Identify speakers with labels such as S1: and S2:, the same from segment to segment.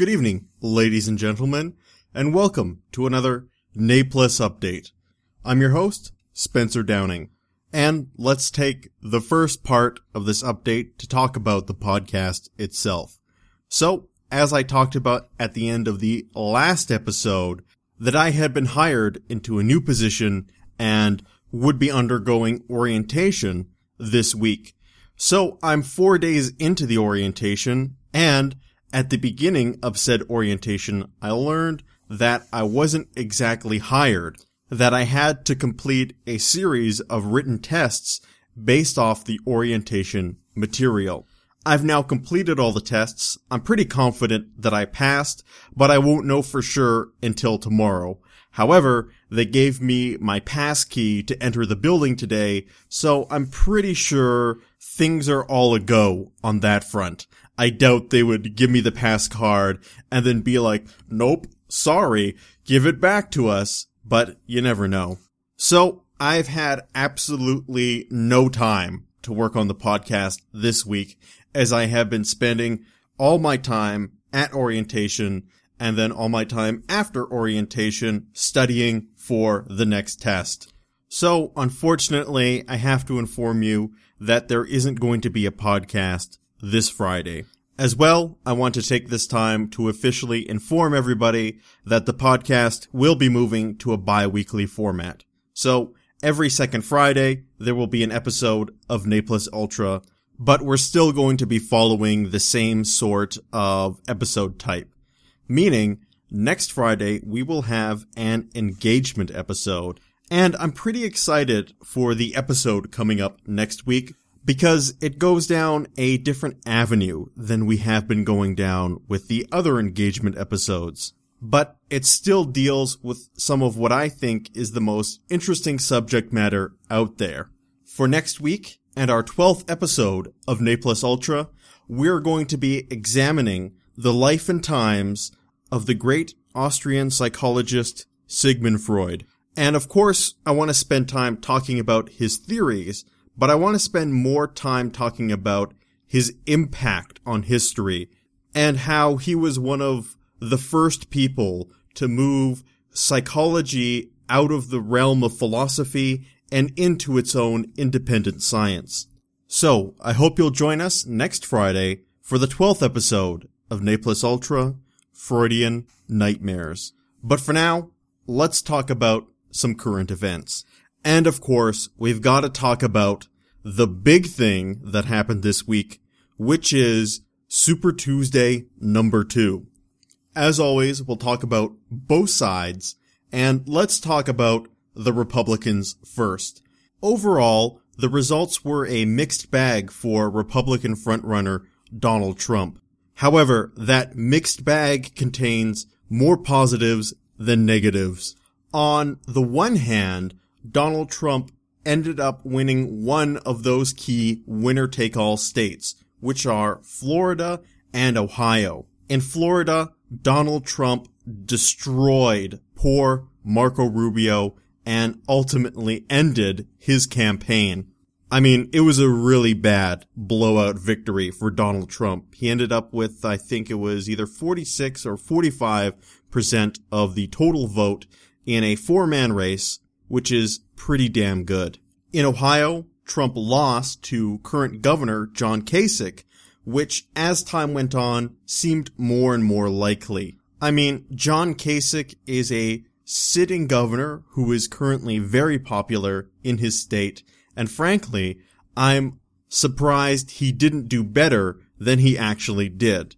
S1: Good evening, ladies and gentlemen, and welcome to another Naples update. I'm your host, Spencer Downing, and let's take the first part of this update to talk about the podcast itself. So, as I talked about at the end of the last episode, that I had been hired into a new position and would be undergoing orientation this week. So I'm four days into the orientation and at the beginning of said orientation, I learned that I wasn't exactly hired, that I had to complete a series of written tests based off the orientation material. I've now completed all the tests. I'm pretty confident that I passed, but I won't know for sure until tomorrow. However, they gave me my pass key to enter the building today, so I'm pretty sure things are all a go on that front. I doubt they would give me the pass card and then be like, nope, sorry, give it back to us. But you never know. So I've had absolutely no time to work on the podcast this week as I have been spending all my time at orientation and then all my time after orientation studying for the next test. So unfortunately, I have to inform you that there isn't going to be a podcast this Friday. As well, I want to take this time to officially inform everybody that the podcast will be moving to a bi-weekly format. So every second Friday, there will be an episode of Naples Ultra but we're still going to be following the same sort of episode type. Meaning, next Friday we will have an engagement episode. And I'm pretty excited for the episode coming up next week because it goes down a different avenue than we have been going down with the other engagement episodes. But it still deals with some of what I think is the most interesting subject matter out there. For next week, and our 12th episode of Naples Ultra, we're going to be examining the life and times of the great Austrian psychologist Sigmund Freud. And of course, I want to spend time talking about his theories, but I want to spend more time talking about his impact on history and how he was one of the first people to move psychology out of the realm of philosophy and into its own independent science. So, I hope you'll join us next Friday for the 12th episode of Naples Ultra Freudian Nightmares. But for now, let's talk about some current events. And of course, we've got to talk about the big thing that happened this week, which is Super Tuesday number two. As always, we'll talk about both sides, and let's talk about the Republicans first. Overall, the results were a mixed bag for Republican frontrunner Donald Trump. However, that mixed bag contains more positives than negatives. On the one hand, Donald Trump ended up winning one of those key winner take all states, which are Florida and Ohio. In Florida, Donald Trump destroyed poor Marco Rubio and ultimately ended his campaign. I mean, it was a really bad blowout victory for Donald Trump. He ended up with, I think it was either 46 or 45% of the total vote in a four man race, which is pretty damn good. In Ohio, Trump lost to current governor John Kasich, which as time went on seemed more and more likely. I mean, John Kasich is a sitting governor who is currently very popular in his state. And frankly, I'm surprised he didn't do better than he actually did.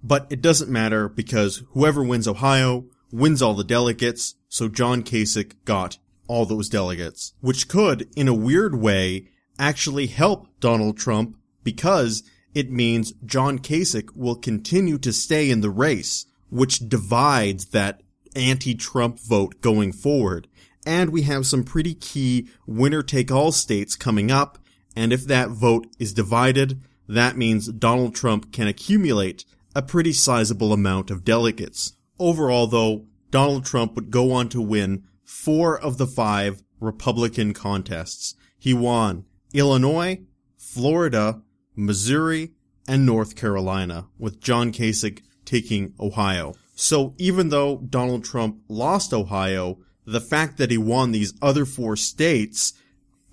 S1: But it doesn't matter because whoever wins Ohio wins all the delegates, so John Kasich got all those delegates, which could, in a weird way, actually help Donald Trump because it means John Kasich will continue to stay in the race, which divides that anti-Trump vote going forward. And we have some pretty key winner take all states coming up. And if that vote is divided, that means Donald Trump can accumulate a pretty sizable amount of delegates. Overall though, Donald Trump would go on to win four of the five Republican contests. He won Illinois, Florida, Missouri, and North Carolina, with John Kasich taking Ohio. So even though Donald Trump lost Ohio, the fact that he won these other four states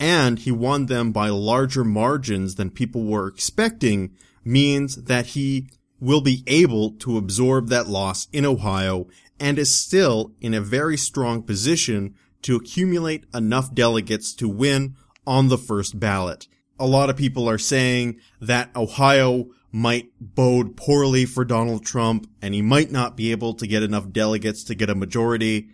S1: and he won them by larger margins than people were expecting means that he will be able to absorb that loss in Ohio and is still in a very strong position to accumulate enough delegates to win on the first ballot. A lot of people are saying that Ohio might bode poorly for Donald Trump and he might not be able to get enough delegates to get a majority.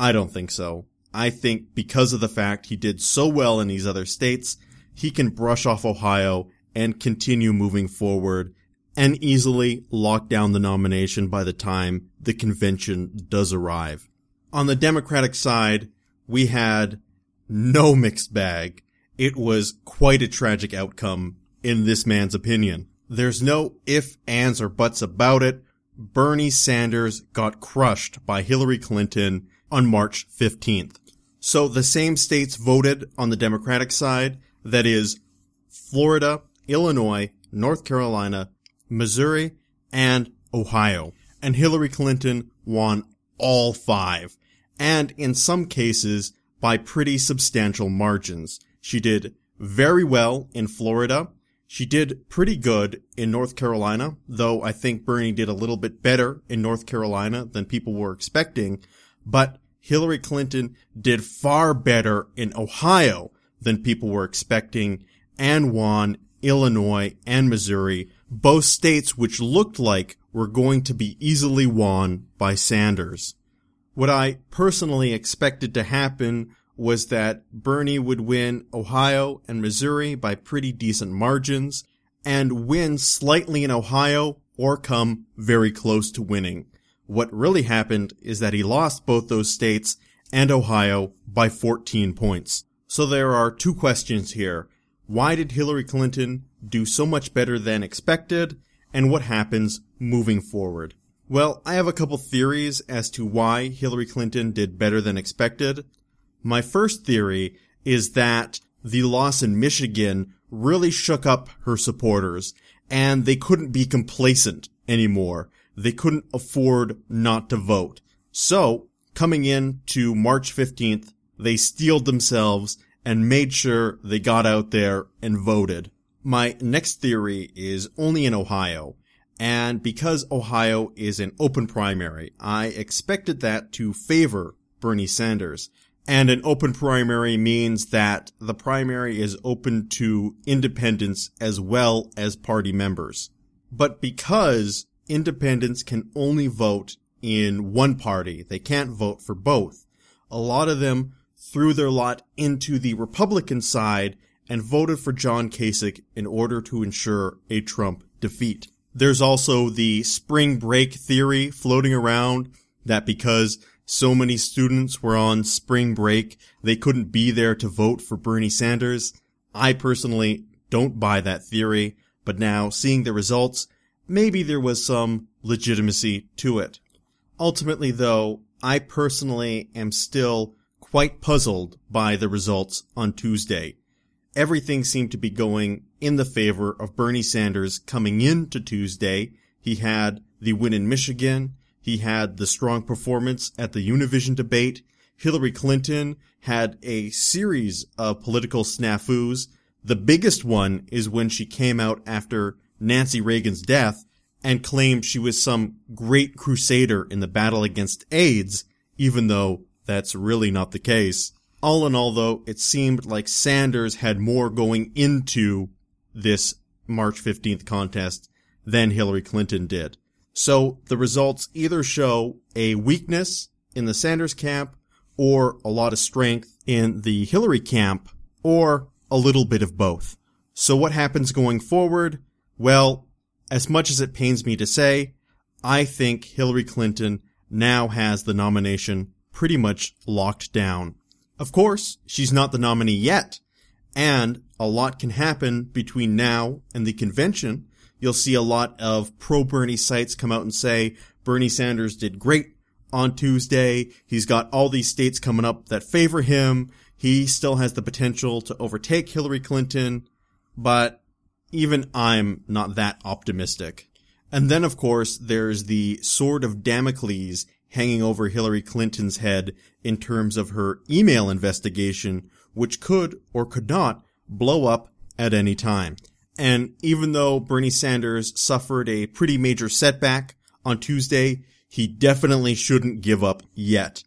S1: I don't think so. I think because of the fact he did so well in these other states, he can brush off Ohio and continue moving forward and easily lock down the nomination by the time the convention does arrive. On the Democratic side, we had no mixed bag. It was quite a tragic outcome in this man's opinion. There's no if, ands, or buts about it. Bernie Sanders got crushed by Hillary Clinton on March 15th. So the same states voted on the Democratic side, that is Florida, Illinois, North Carolina, Missouri, and Ohio. And Hillary Clinton won all five. And in some cases, by pretty substantial margins. She did very well in Florida. She did pretty good in North Carolina, though I think Bernie did a little bit better in North Carolina than people were expecting. But Hillary Clinton did far better in Ohio than people were expecting and won Illinois and Missouri, both states which looked like were going to be easily won by Sanders. What I personally expected to happen was that Bernie would win Ohio and Missouri by pretty decent margins and win slightly in Ohio or come very close to winning. What really happened is that he lost both those states and Ohio by 14 points. So there are two questions here. Why did Hillary Clinton do so much better than expected? And what happens moving forward? Well, I have a couple theories as to why Hillary Clinton did better than expected. My first theory is that the loss in Michigan really shook up her supporters and they couldn't be complacent anymore. They couldn't afford not to vote. So, coming in to March 15th, they steeled themselves and made sure they got out there and voted. My next theory is only in Ohio. And because Ohio is an open primary, I expected that to favor Bernie Sanders. And an open primary means that the primary is open to independents as well as party members. But because independents can only vote in one party, they can't vote for both. A lot of them threw their lot into the Republican side and voted for John Kasich in order to ensure a Trump defeat. There's also the spring break theory floating around that because so many students were on spring break, they couldn't be there to vote for Bernie Sanders. I personally don't buy that theory, but now seeing the results, maybe there was some legitimacy to it. Ultimately though, I personally am still quite puzzled by the results on Tuesday. Everything seemed to be going in the favor of Bernie Sanders coming into Tuesday. He had the win in Michigan. He had the strong performance at the Univision debate. Hillary Clinton had a series of political snafus. The biggest one is when she came out after Nancy Reagan's death and claimed she was some great crusader in the battle against AIDS, even though that's really not the case. All in all, though, it seemed like Sanders had more going into this March 15th contest than Hillary Clinton did. So the results either show a weakness in the Sanders camp or a lot of strength in the Hillary camp or a little bit of both. So what happens going forward? Well, as much as it pains me to say, I think Hillary Clinton now has the nomination pretty much locked down. Of course, she's not the nominee yet, and a lot can happen between now and the convention. You'll see a lot of pro Bernie sites come out and say Bernie Sanders did great on Tuesday. He's got all these states coming up that favor him. He still has the potential to overtake Hillary Clinton, but even I'm not that optimistic. And then, of course, there's the sword of Damocles hanging over Hillary Clinton's head in terms of her email investigation, which could or could not blow up at any time. And even though Bernie Sanders suffered a pretty major setback on Tuesday, he definitely shouldn't give up yet.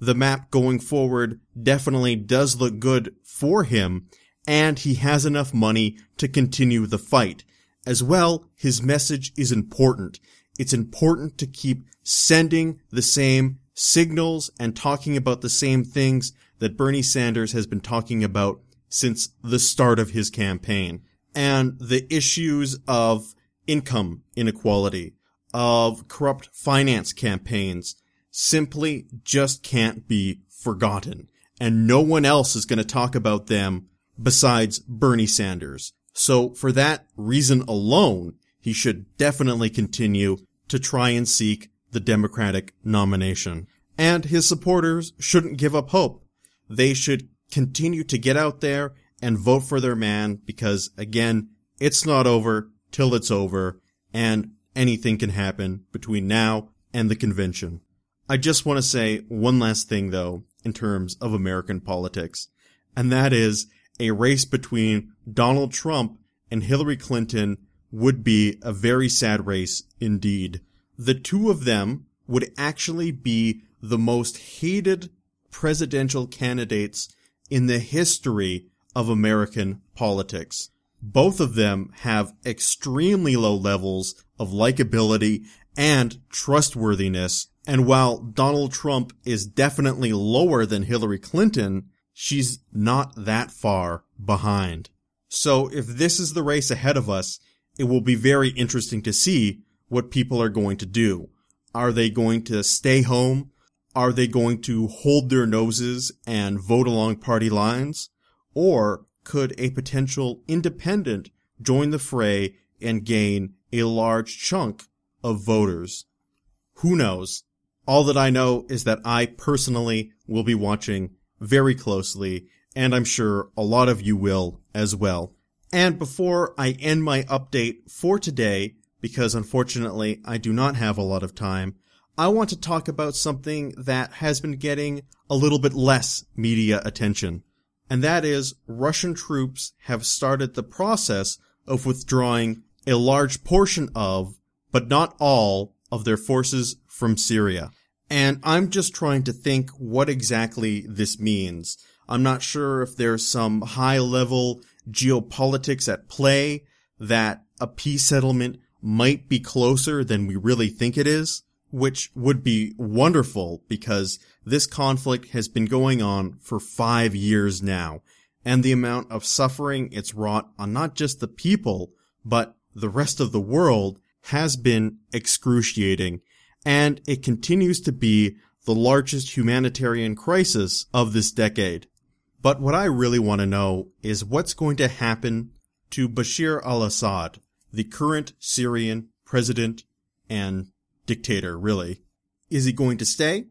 S1: The map going forward definitely does look good for him, and he has enough money to continue the fight. As well, his message is important. It's important to keep sending the same signals and talking about the same things that Bernie Sanders has been talking about since the start of his campaign. And the issues of income inequality, of corrupt finance campaigns, simply just can't be forgotten. And no one else is going to talk about them besides Bernie Sanders. So for that reason alone, he should definitely continue to try and seek the Democratic nomination. And his supporters shouldn't give up hope. They should continue to get out there and vote for their man because again, it's not over till it's over and anything can happen between now and the convention. I just want to say one last thing though in terms of American politics, and that is a race between Donald Trump and Hillary Clinton would be a very sad race indeed. The two of them would actually be the most hated presidential candidates in the history of American politics. Both of them have extremely low levels of likability and trustworthiness. And while Donald Trump is definitely lower than Hillary Clinton, she's not that far behind. So if this is the race ahead of us, it will be very interesting to see what people are going to do. Are they going to stay home? Are they going to hold their noses and vote along party lines? Or could a potential independent join the fray and gain a large chunk of voters? Who knows? All that I know is that I personally will be watching very closely, and I'm sure a lot of you will as well. And before I end my update for today, because unfortunately I do not have a lot of time, I want to talk about something that has been getting a little bit less media attention. And that is Russian troops have started the process of withdrawing a large portion of, but not all, of their forces from Syria. And I'm just trying to think what exactly this means. I'm not sure if there's some high level geopolitics at play that a peace settlement might be closer than we really think it is, which would be wonderful because this conflict has been going on for five years now, and the amount of suffering it's wrought on not just the people, but the rest of the world has been excruciating, and it continues to be the largest humanitarian crisis of this decade. But what I really want to know is what's going to happen to Bashar al-Assad, the current Syrian president and dictator, really. Is he going to stay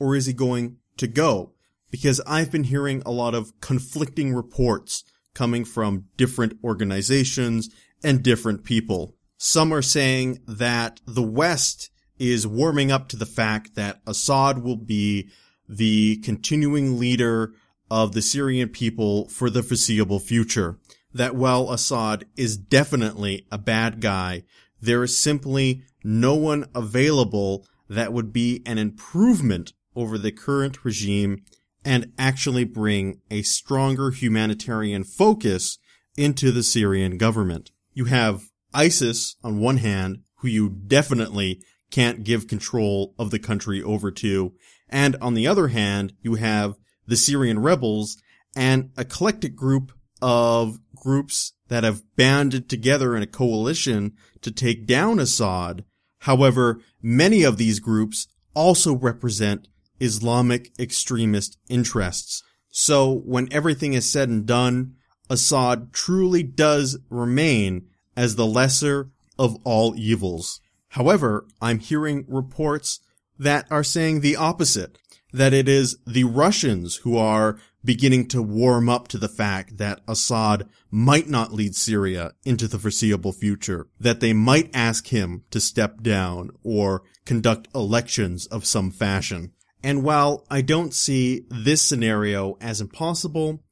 S1: or is he going to go? Because I've been hearing a lot of conflicting reports coming from different organizations and different people. Some are saying that the West is warming up to the fact that Assad will be the continuing leader of the Syrian people for the foreseeable future. That while Assad is definitely a bad guy, there is simply no one available that would be an improvement over the current regime and actually bring a stronger humanitarian focus into the Syrian government. You have ISIS on one hand, who you definitely can't give control of the country over to, and on the other hand, you have the Syrian rebels, and a eclectic group of groups that have banded together in a coalition to take down Assad. However, many of these groups also represent Islamic extremist interests. So when everything is said and done, Assad truly does remain as the lesser of all evils. However, I'm hearing reports that are saying the opposite that it is the Russians who are beginning to warm up to the fact that Assad might not lead Syria into the foreseeable future, that they might ask him to step down or conduct elections of some fashion. And while I don't see this scenario as impossible,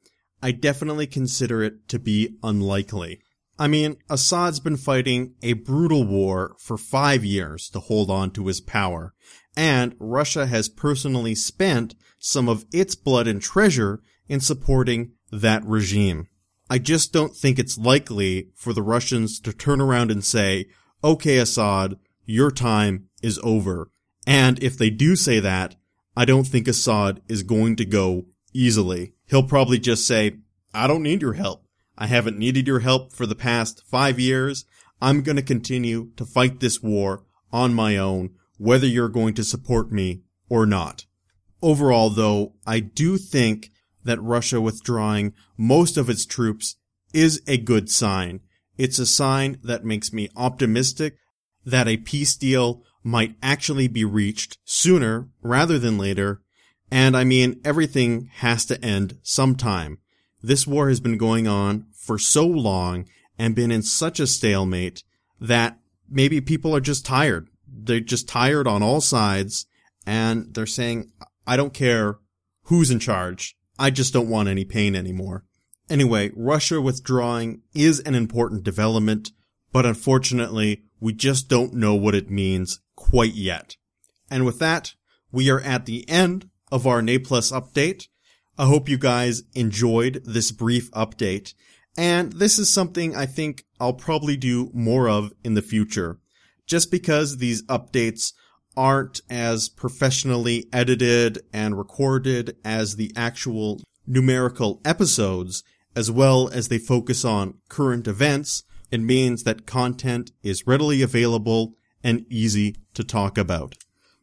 S1: I definitely consider it to be unlikely. I mean, Assad's been fighting a brutal war for five years to hold on to his power, and Russia has personally spent some of its blood and treasure in supporting that regime. I just don't think it's likely for the Russians to turn around and say, okay, Assad, your time is over. And if they do say that, I don't think Assad is going to go easily. He'll probably just say, I don't need your help. I haven't needed your help for the past five years. I'm going to continue to fight this war on my own, whether you're going to support me or not. Overall, though, I do think that Russia withdrawing most of its troops is a good sign. It's a sign that makes me optimistic that a peace deal might actually be reached sooner rather than later. And I mean, everything has to end sometime. This war has been going on for so long and been in such a stalemate that maybe people are just tired. They're just tired on all sides and they're saying, I don't care who's in charge. I just don't want any pain anymore. Anyway, Russia withdrawing is an important development, but unfortunately, we just don't know what it means quite yet. And with that, we are at the end of our Naples update. I hope you guys enjoyed this brief update. And this is something I think I'll probably do more of in the future. Just because these updates aren't as professionally edited and recorded as the actual numerical episodes, as well as they focus on current events, it means that content is readily available and easy to talk about.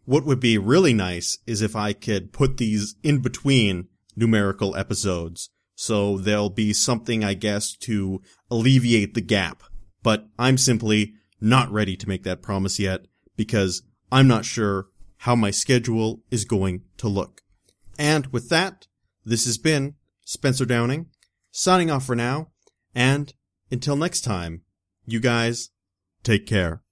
S1: What would be really nice is if I could put these in between numerical episodes. So there'll be something, I guess, to alleviate the gap. But I'm simply not ready to make that promise yet because I'm not sure how my schedule is going to look. And with that, this has been Spencer Downing, signing off for now, and until next time, you guys take care.